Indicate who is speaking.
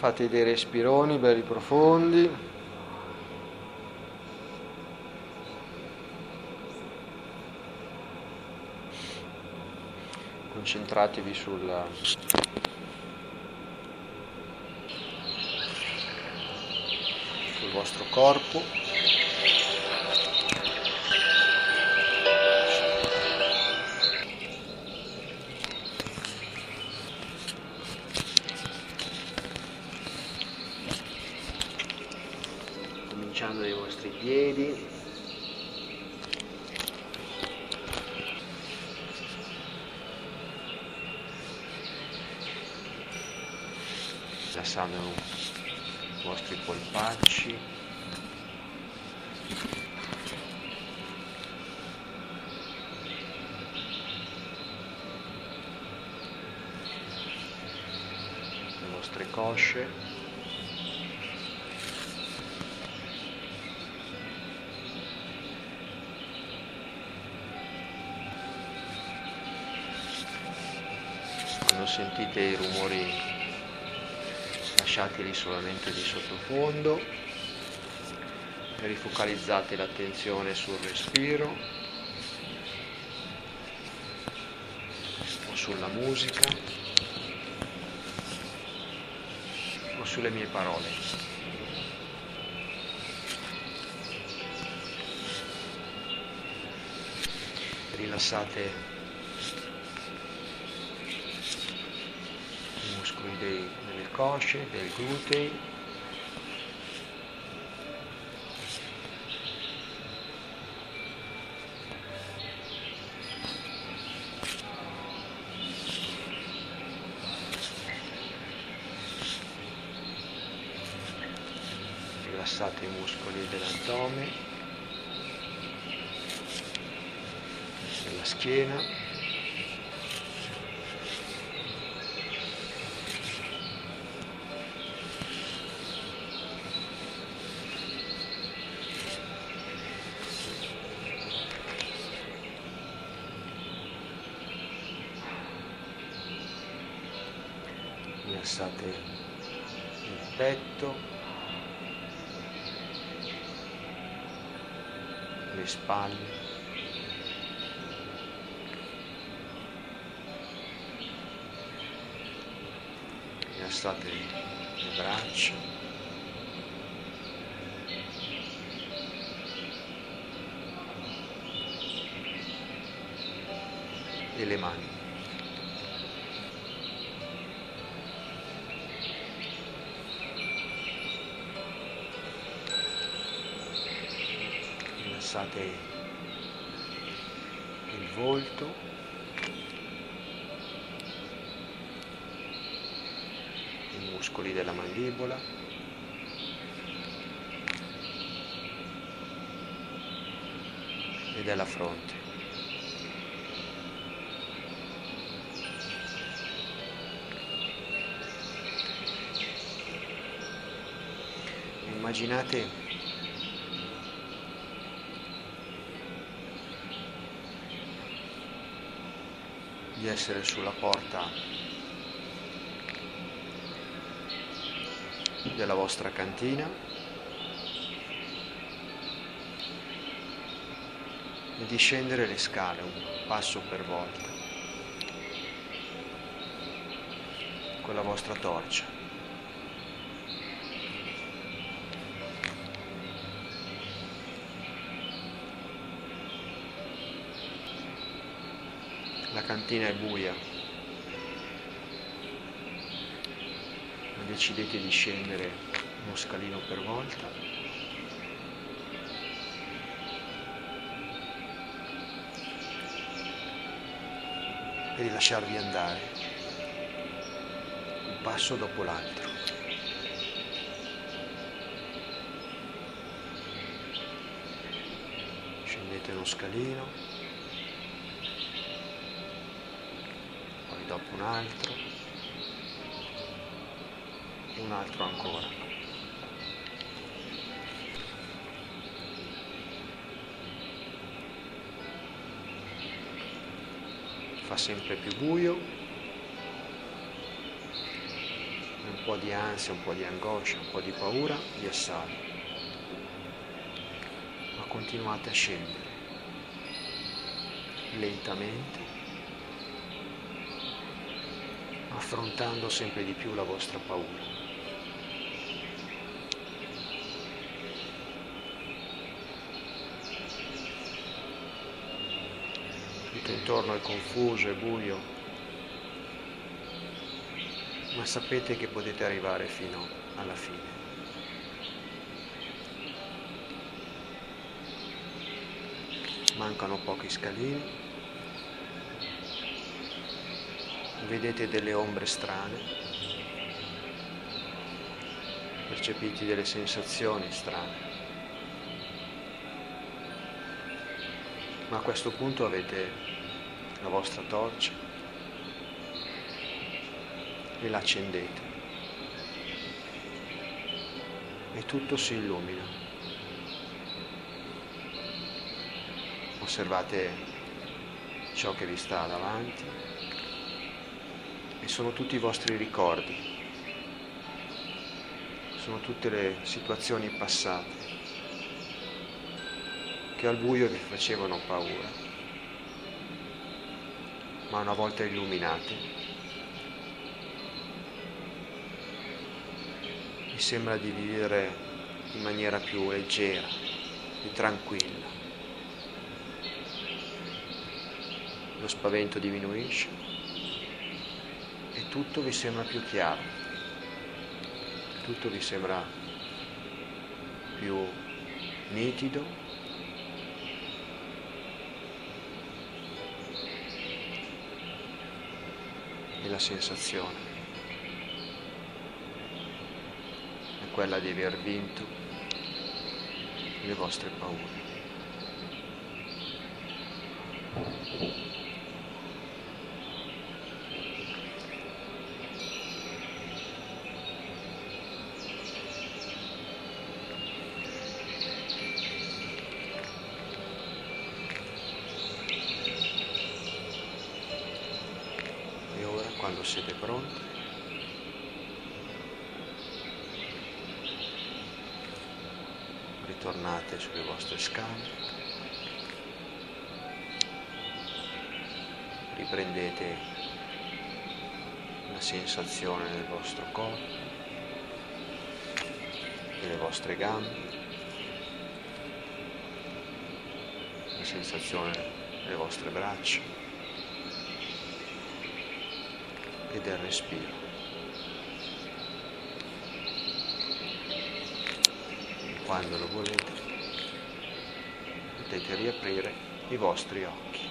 Speaker 1: Fate dei respironi belli profondi. Concentratevi sul sul vostro corpo. Cominciando dai vostri piedi. Rilassando i vostri polpacci. Le vostre cosce. quando sentite i rumori lasciateli solamente di sottofondo rifocalizzate l'attenzione sul respiro o sulla musica o sulle mie parole. Rilassate muscoli dei, delle cosce, dei glutei. Rilassate i muscoli dell'addome, della schiena. Rilassate il petto, le spalle, rilassate le braccia, e le mani. Rilassate il volto, i muscoli della mandibola, e della fronte. Immaginate di essere sulla porta della vostra cantina e di scendere le scale un passo per volta con la vostra torcia. La cantina è buia, ma decidete di scendere uno scalino per volta. E di lasciarvi andare un passo dopo l'altro. Scendete uno scalino. Dopo un altro un altro ancora. Fa sempre più buio, non po' di ansia, un po' di angoscia, un po' di paura vi assale. Ma continuate a scendere lentamente, affrontando sempre di più la vostra paura. Tutto intorno è confuso, è buio, ma sapete che potete arrivare fino alla fine. Mancano pochi scalini, vedete delle ombre strane, percepite delle sensazioni strane. Ma a questo punto avete la vostra torcia e l'accendete e tutto si illumina. Osservate ciò che vi sta davanti e sono tutti i vostri ricordi, sono tutte le situazioni passate che al buio vi facevano paura, ma una volta illuminate mi sembra di vivere in maniera più leggera, più tranquilla. Lo spavento diminuisce tutto vi sembra più chiaro, tutto vi sembra più nitido. E la sensazione quella di aver vinto le vostre paure. E ora, quando siete pronti, ritornate sulle vostre scale, riprendete la sensazione del vostro corpo, delle vostre gambe, la sensazione delle vostre braccia e del respiro. quando lo volete, potete riaprire i vostri occhi.